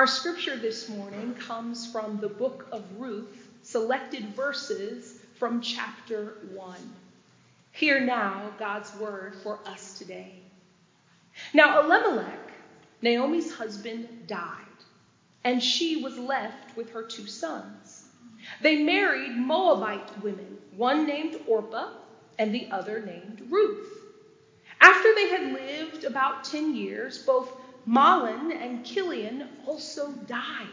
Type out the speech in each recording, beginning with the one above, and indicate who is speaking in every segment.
Speaker 1: Our scripture this morning comes from the book of Ruth, selected verses from chapter 1. Hear now God's word for us today. Now, Elimelech, Naomi's husband, died, and she was left with her two sons. They married Moabite women, one named Orpah and the other named Ruth. After they had lived about 10 years, both Mahlon and Chilion also died,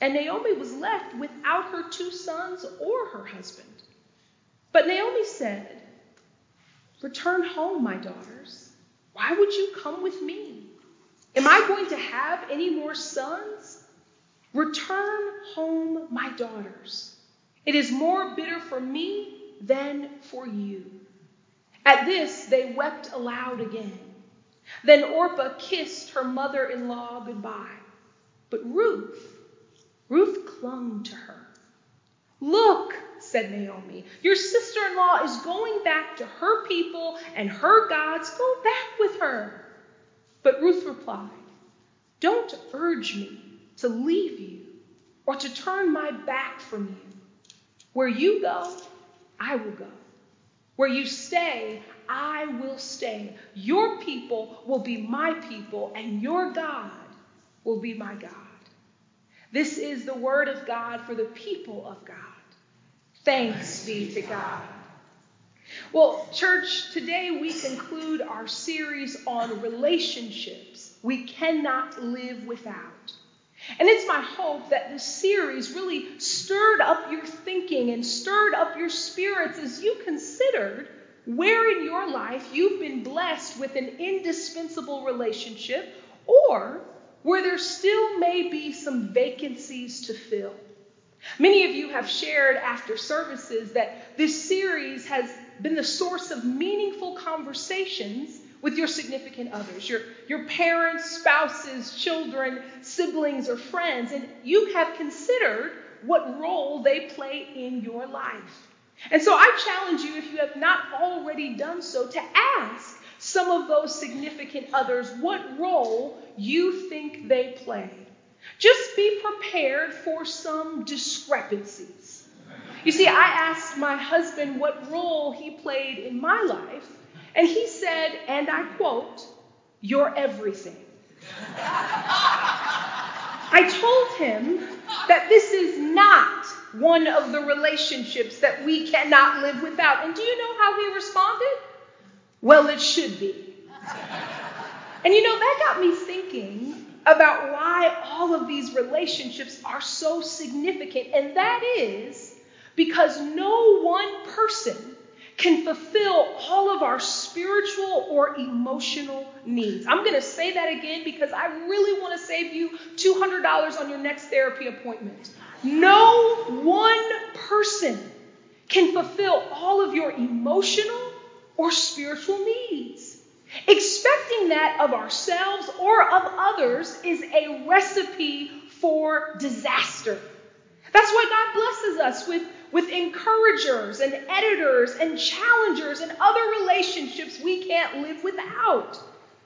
Speaker 1: and Naomi was left without her two sons or her husband. But Naomi said, Return home, my daughters. Why would you come with me? Am I going to have any more sons? Return home, my daughters. It is more bitter for me than for you. At this, they wept aloud again. Then Orpah kissed her mother in law goodbye. But Ruth, Ruth clung to her. Look, said Naomi, your sister in law is going back to her people and her gods. Go back with her. But Ruth replied, Don't urge me to leave you or to turn my back from you. Where you go, I will go. Where you stay, I will stay. Your people will be my people, and your God will be my God. This is the word of God for the people of God. Thanks be to God. Well, church, today we conclude our series on relationships we cannot live without. And it's my hope that this series really stirred up your thinking and stirred up your spirits as you considered where in your life you've been blessed with an indispensable relationship or where there still may be some vacancies to fill. Many of you have shared after services that this series has been the source of meaningful conversations with your significant others, your, your parents, spouses, children, siblings, or friends, and you have considered what role they play in your life. And so I challenge you, if you have not already done so, to ask some of those significant others what role you think they play. Just be prepared for some discrepancies. You see, I asked my husband what role he played in my life, and he said, and I quote, You're everything. I told him that this is not one of the relationships that we cannot live without. And do you know how he responded? Well, it should be. And you know, that got me thinking about why all of these relationships are so significant. And that is because no one person can fulfill all of our spiritual or emotional needs. I'm going to say that again because I really want to save you $200 on your next therapy appointment. No one person can fulfill all of your emotional or spiritual needs. Expecting that of ourselves or of others is a recipe for disaster. That's why God blesses us with, with encouragers and editors and challengers and other relationships we can't live without.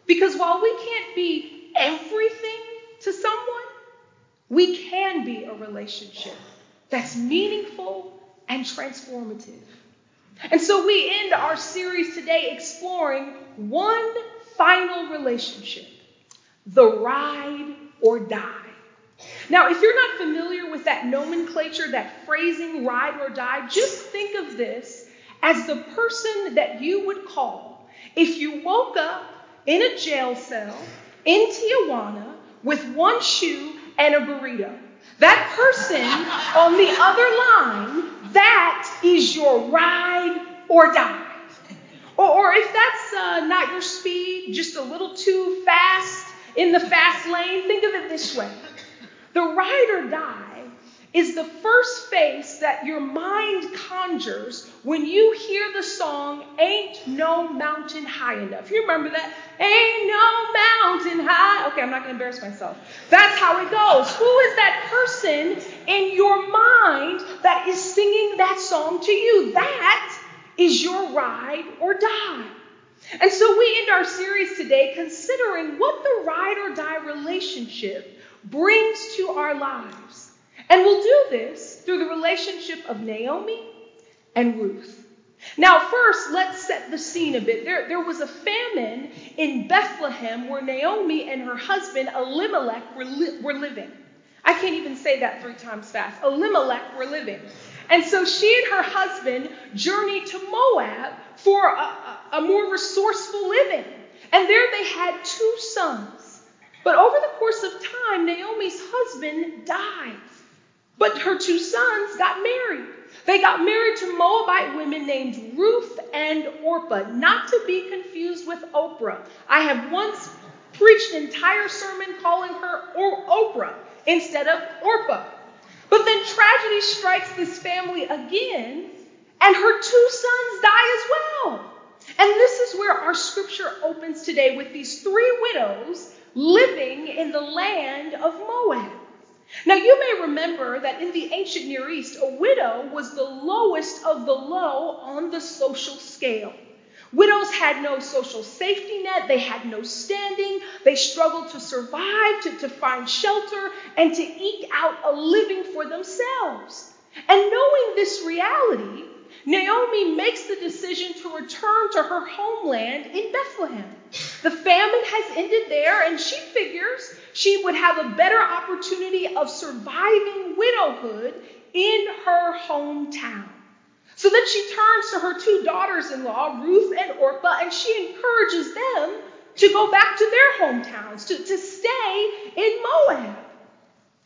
Speaker 1: Because while we can't be everything to someone, we can be a relationship that's meaningful and transformative. And so we end our series today exploring one final relationship the ride or die. Now, if you're not familiar with that nomenclature, that phrasing, ride or die, just think of this as the person that you would call if you woke up in a jail cell in Tijuana with one shoe and a burrito. That person on the other line, that is your ride or die. Or, or if that's uh, not your speed, just a little too fast in the fast lane, think of it this way the ride or die is the first face that your mind conjures when you hear the song Ain't No Mountain High Enough. You remember that? Ain't no mountain high. Okay, I'm not going to embarrass myself. That's how it goes. Who is that person in your mind that is singing that song to you? That is your ride or die. And so we end our series today considering what the ride or die relationship brings to our lives. And we'll do this through the relationship of Naomi and Ruth. Now, first, let's set the scene a bit. There, there was a famine in Bethlehem where Naomi and her husband Elimelech were, li- were living. I can't even say that three times fast. Elimelech were living. And so she and her husband journeyed to Moab for a, a, a more resourceful living. And there they had two sons. But over the course of time, Naomi's husband died. But her two sons got married. They got married to Moabite women named Ruth and Orpah, not to be confused with Oprah. I have once preached an entire sermon calling her or- Oprah instead of Orpah. But then tragedy strikes this family again, and her two sons die as well. And this is where our scripture opens today with these three widows living in the land of Moab. Now, you may remember that in the ancient Near East, a widow was the lowest of the low on the social scale. Widows had no social safety net, they had no standing, they struggled to survive, to, to find shelter, and to eke out a living for themselves. And knowing this reality, Naomi makes the decision to return to her homeland in Bethlehem. The famine has ended there, and she figures she would have a better opportunity of surviving widowhood in her hometown. So then she turns to her two daughters in law, Ruth and Orpah, and she encourages them to go back to their hometowns, to, to stay in Moab.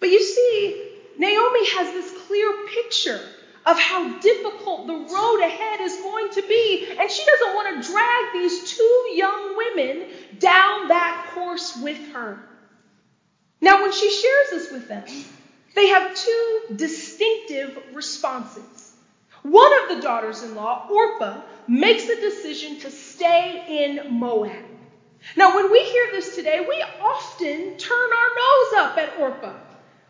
Speaker 1: But you see, Naomi has this clear picture of how difficult the road ahead is going to be. And she doesn't want to drag these two young women down that course with her. Now, when she shares this with them, they have two distinctive responses. One of the daughters in law, Orpah, makes the decision to stay in Moab. Now, when we hear this today, we often turn our nose up at Orpah.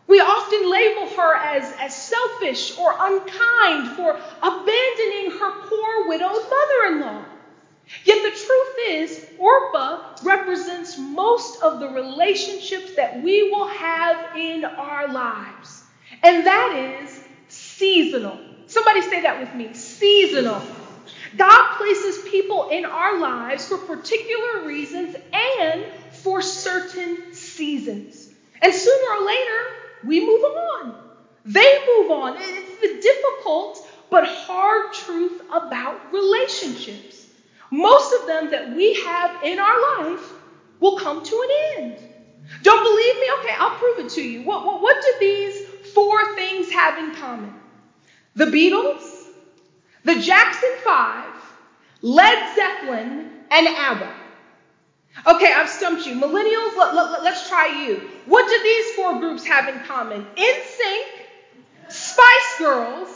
Speaker 1: We often label her as, as selfish or unkind for abandoning her poor widowed mother in law. Yet the truth is, Orpah represents most of the relationships that we will have in our lives. And that is seasonal. Somebody say that with me seasonal. God places people in our lives for particular reasons and for certain seasons. And sooner or later, we move on. They move on. It's the difficult but hard truth about relationships. Most of them that we have in our life will come to an end. Don't believe me? Okay, I'll prove it to you. What, what, what do these four things have in common? The Beatles, the Jackson Five, Led Zeppelin, and ABBA. Okay, I've stumped you. Millennials, let, let, let's try you. What do these four groups have in common? NSYNC, Spice Girls,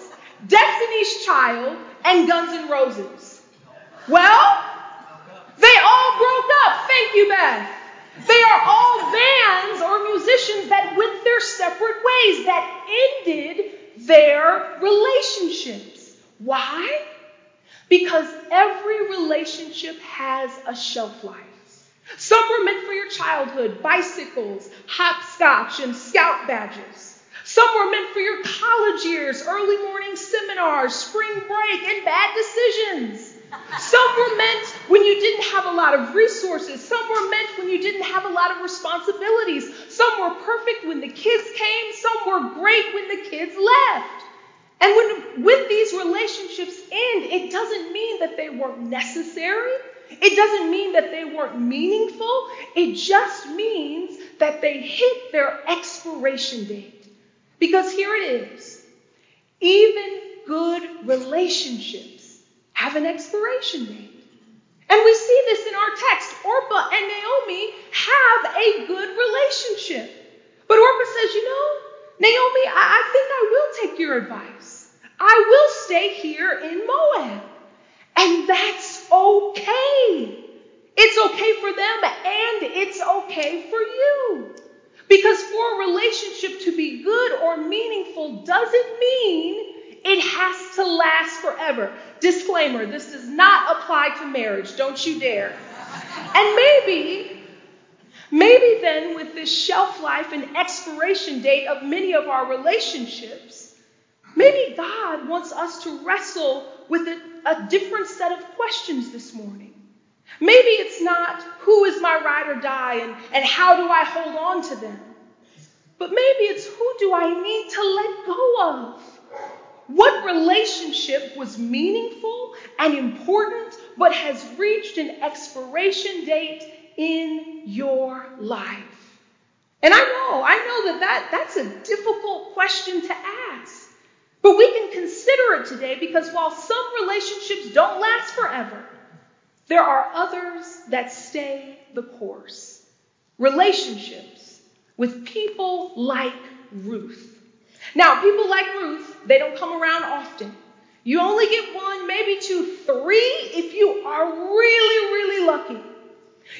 Speaker 1: Destiny's Child, and Guns N' Roses. Well, they all broke up. Thank you, Beth. They are all bands or musicians that went their separate ways, that ended their relationships. Why? Because every relationship has a shelf life. Some were meant for your childhood bicycles, hopscotch, and scout badges. Some were meant for your college years, early morning seminars, spring break, and bad decisions. Some were meant when you didn't have a lot of resources. Some were meant when you didn't have a lot of responsibilities. Some were perfect when the kids came. Some were great when the kids left. And when, when these relationships end, it doesn't mean that they weren't necessary. It doesn't mean that they weren't meaningful. It just means that they hit their expiration date. Because here it is. Even good relationships have an expiration date. And we see this in our text. Orpah and Naomi have a good relationship. But Orpah says, you know, Naomi, I, I think I will take your advice. I will stay here in Moab. And that's okay. It's okay for them and it's okay for you. Because for a relationship to be good or meaningful doesn't mean it has to last forever. Disclaimer this does not apply to marriage. Don't you dare. And maybe, Maybe then, with this shelf life and expiration date of many of our relationships, maybe God wants us to wrestle with a, a different set of questions this morning. Maybe it's not who is my ride or die and, and how do I hold on to them, but maybe it's who do I need to let go of? What relationship was meaningful and important but has reached an expiration date in your life? And I know, I know that, that that's a difficult question to ask. But we can consider it today because while some relationships don't last forever, there are others that stay the course. Relationships with people like Ruth. Now, people like Ruth, they don't come around often. You only get one, maybe two, three if you are really, really lucky.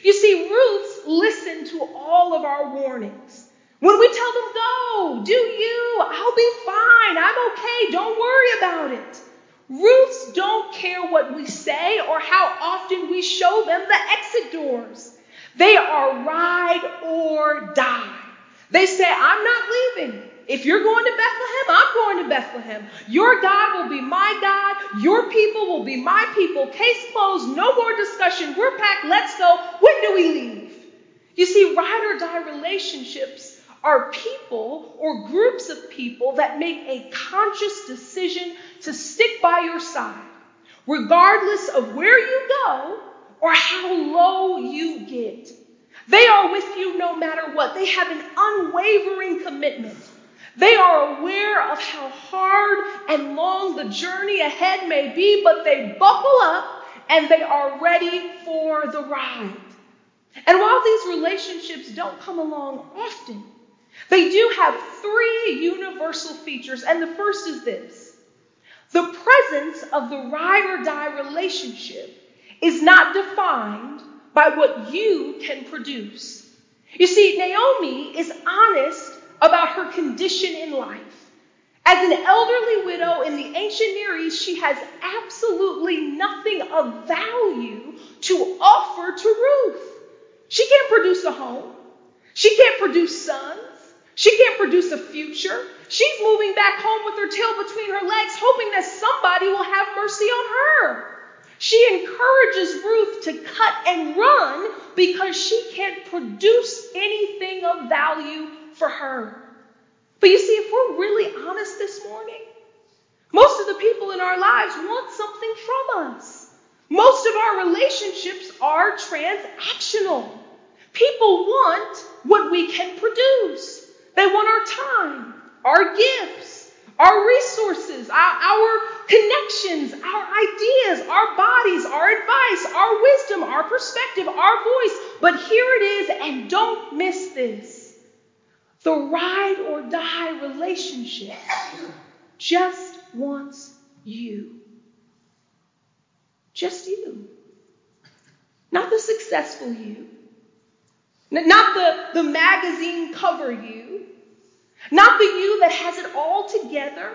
Speaker 1: You see, Ruth listened to all of our warnings. When we tell them, go, do you, I'll be fine, I'm okay, don't worry about it. Ruths don't care what we say or how often we show them the exit doors. They are ride or die. They say, I'm not leaving. If you're going to Bethlehem, I'm going to Bethlehem. Your God will be my God. Your people will be my people. Case closed. No more discussion. We're packed. Let's go. When do we leave? You see, ride or die relationships are people or groups of people that make a conscious decision to stick by your side, regardless of where you go or how low you get. They are with you no matter what. They have an unwavering commitment. They are aware of how hard and long the journey ahead may be, but they buckle up and they are ready for the ride. And while these relationships don't come along often, they do have three universal features. And the first is this the presence of the ride or die relationship is not defined by what you can produce. You see, Naomi is honest about her condition in life. As an elderly widow in the ancient Near East, she has absolutely nothing of value to offer to Ruth. She can't produce a home. She can't produce sons. She can't produce a future. She's moving back home with her tail between her legs, hoping that somebody will have mercy on her. She encourages Ruth to cut and run because she can't produce anything of value for her. But you see, if we're really honest this morning, most of the people in our lives want something from us. Most of our relationships are transactional. People want what we can produce. They want our time, our gifts, our resources, our, our connections, our ideas, our bodies, our advice, our wisdom, our perspective, our voice. But here it is, and don't miss this. The ride or die relationship just wants you. Just you. Not the successful you. Not the, the magazine cover you. Not the you that has it all together.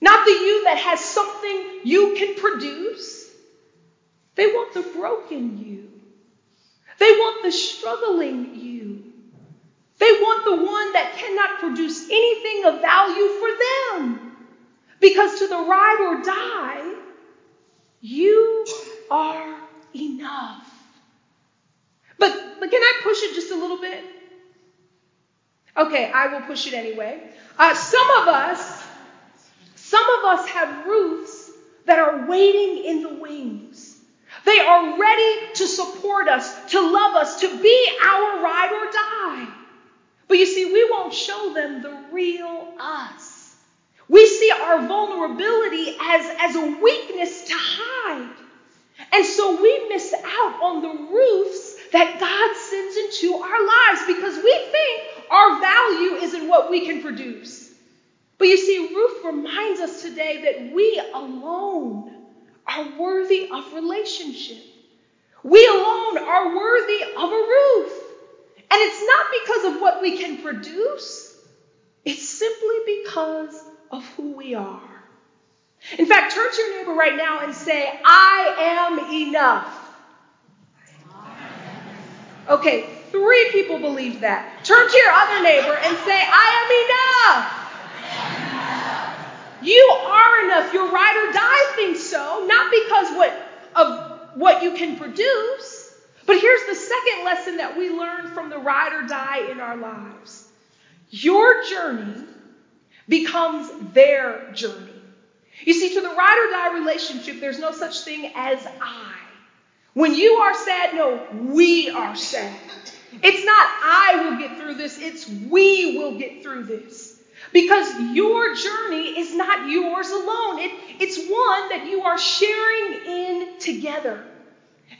Speaker 1: Not the you that has something you can produce. They want the broken you. They want the struggling you. They want the one that cannot produce anything of value for them. Because to the ride or die, you are enough. But, but can I push it just a little bit? Okay, I will push it anyway. Uh, some of us, some of us have Ruths that are waiting in the wings. They are ready to support us, to love us, to be our ride or die. But you see, we won't show them the real us. We see our vulnerability as, as a weakness to hide. And so we miss out on the Ruths that God sends into our lives because we think our value is in what we can produce. But you see, Ruth reminds us today that we alone are worthy of relationship. We alone are worthy of a Ruth. And it's not because of what we can produce, it's simply because of who we are. In fact, turn to your neighbor right now and say, I am enough. Okay, Three people believe that. Turn to your other neighbor and say, I am enough. You are enough. Your ride or die thinks so, not because what, of what you can produce. But here's the second lesson that we learn from the ride or die in our lives your journey becomes their journey. You see, to the ride or die relationship, there's no such thing as I. When you are sad, no, we are sad. It's not I will get through this, it's we will get through this. Because your journey is not yours alone, it, it's one that you are sharing in together.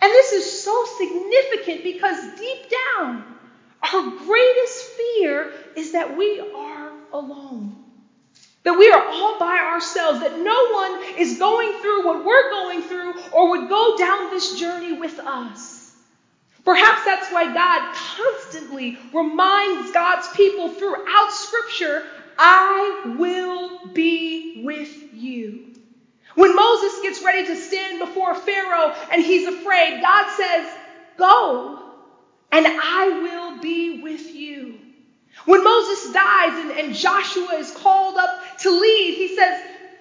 Speaker 1: And this is so significant because deep down, our greatest fear is that we are alone. That we are all by ourselves, that no one is going through what we're going through or would go down this journey with us. Perhaps that's why God constantly reminds God's people throughout Scripture I will be with you. When Moses gets ready to stand before Pharaoh and he's afraid, God says, Go, and I will be with you. When Moses dies and, and Joshua is called up to lead, he says,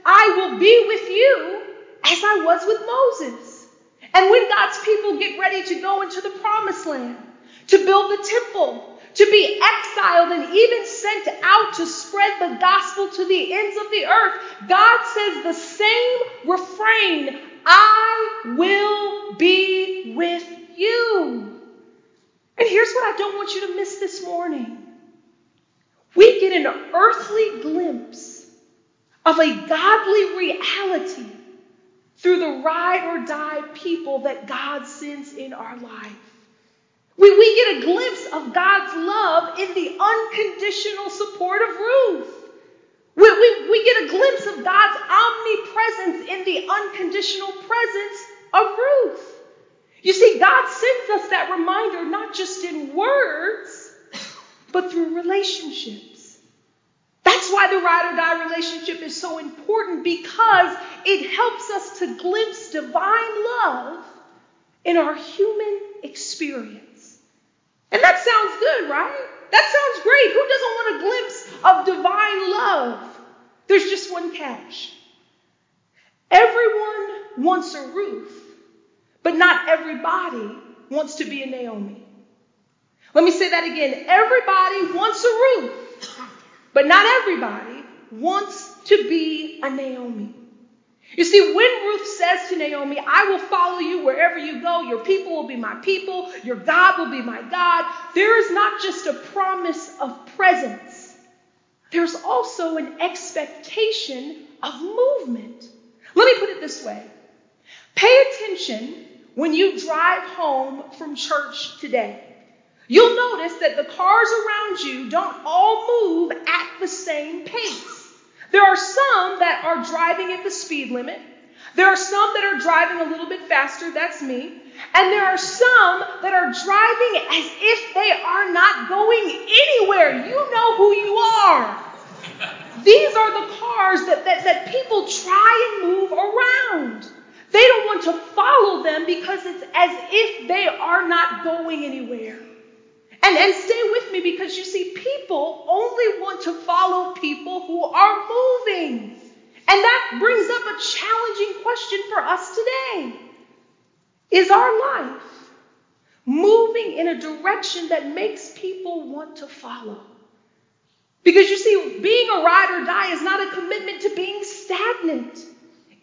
Speaker 1: I will be with you as I was with Moses. And when God's people get ready to go into the promised land, to build the temple, to be exiled and even sent out to spread the gospel to the ends of the earth, God says the same refrain I will be with you. And here's what I don't want you to miss this morning we get an earthly glimpse of a godly reality through the ride or die people that God sends in our life. We, we get a glimpse of God's love in the unconditional support of Ruth. We, we, we get a glimpse of God's omnipresence in the unconditional presence of Ruth. You see, God sends us that reminder not just in words, but through relationships. That's why the ride or die relationship is so important because it helps us to glimpse divine love in our human experience. And that sounds good, right? That sounds great. Who doesn't want a glimpse of divine love? There's just one catch. Everyone wants a Ruth, but not everybody wants to be a Naomi. Let me say that again. Everybody wants a Ruth, but not everybody wants to be a Naomi. You see, when Ruth says to Naomi, I will follow you wherever you go, your people will be my people, your God will be my God, there is not just a promise of presence, there's also an expectation of movement. Let me put it this way pay attention when you drive home from church today. You'll notice that the cars around you don't all move at the same pace. There are some that are driving at the speed limit. There are some that are driving a little bit faster, that's me. And there are some that are driving as if they are not going anywhere. You know who you are. These are the cars that, that, that people try and move around. They don't want to follow them because it's as if they are not going anywhere. And, and stay with me because you see, people only want to follow people who are moving. And that brings up a challenging question for us today. Is our life moving in a direction that makes people want to follow? Because you see, being a ride or die is not a commitment to being stagnant.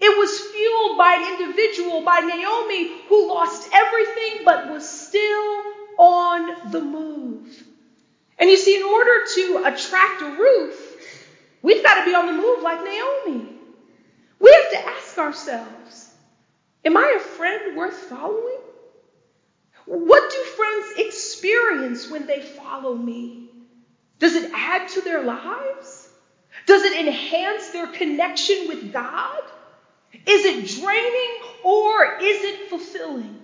Speaker 1: It was fueled by an individual, by Naomi, who lost see, in order to attract a Ruth, we've got to be on the move like Naomi. We have to ask ourselves Am I a friend worth following? What do friends experience when they follow me? Does it add to their lives? Does it enhance their connection with God? Is it draining or is it fulfilling?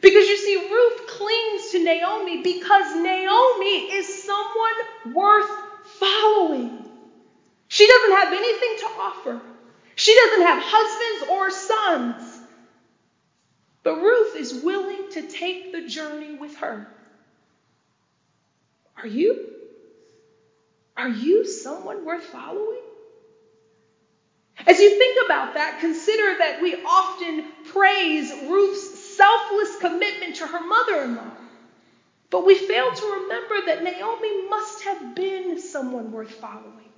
Speaker 1: Because you see, Ruth clings to Naomi because Naomi is someone worth following. She doesn't have anything to offer, she doesn't have husbands or sons. But Ruth is willing to take the journey with her. Are you? Are you someone worth following? As you think about that, consider that we often praise Ruth's selfless commitment to her mother in law. But we fail to remember that Naomi must have been someone worth following.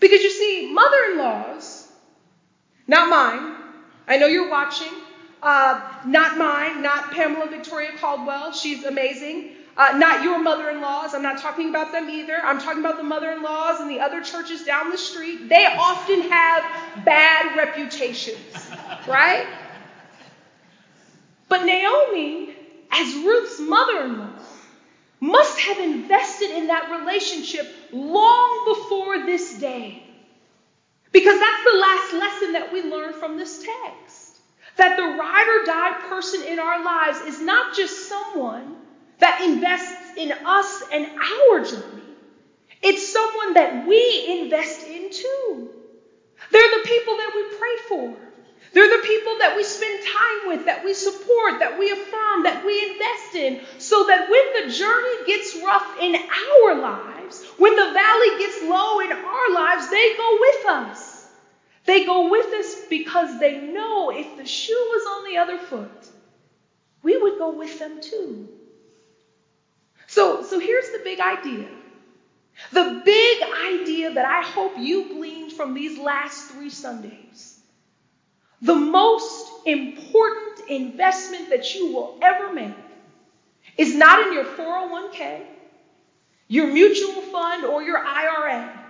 Speaker 1: Because you see, mother in laws, not mine, I know you're watching, uh, not mine, not Pamela Victoria Caldwell, she's amazing. Uh, not your mother in laws. I'm not talking about them either. I'm talking about the mother in laws and the other churches down the street. They often have bad reputations, right? But Naomi, as Ruth's mother in law, must have invested in that relationship long before this day. Because that's the last lesson that we learn from this text. That the ride or die person in our lives is not just someone that invests in us and our journey. It's someone that we invest in too. They're the people that we pray for. They're the people that we spend time with, that we support, that we affirm, that we invest in, so that when the journey gets rough in our lives, when the valley gets low in our lives, they go with us. They go with us because they know if the shoe was on the other foot, we would go with them too. So, so here's the big idea. The big idea that I hope you gleaned from these last three Sundays. The most important investment that you will ever make is not in your 401k, your mutual fund, or your IRA.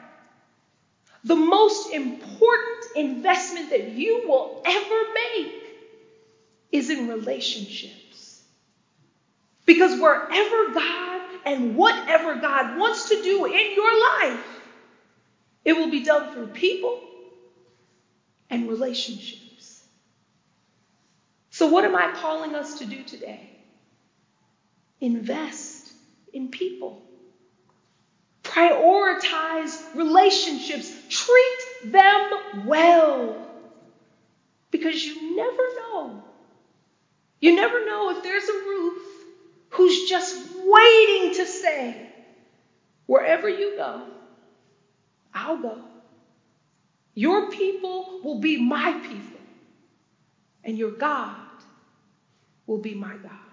Speaker 1: The most important investment that you will ever make is in relationships. Because wherever God and whatever God wants to do in your life, it will be done through people and relationships. So, what am I calling us to do today? Invest in people. Prioritize relationships. Treat them well. Because you never know. You never know if there's a Ruth who's just waiting to say, wherever you go, I'll go. Your people will be my people, and your God will be my God.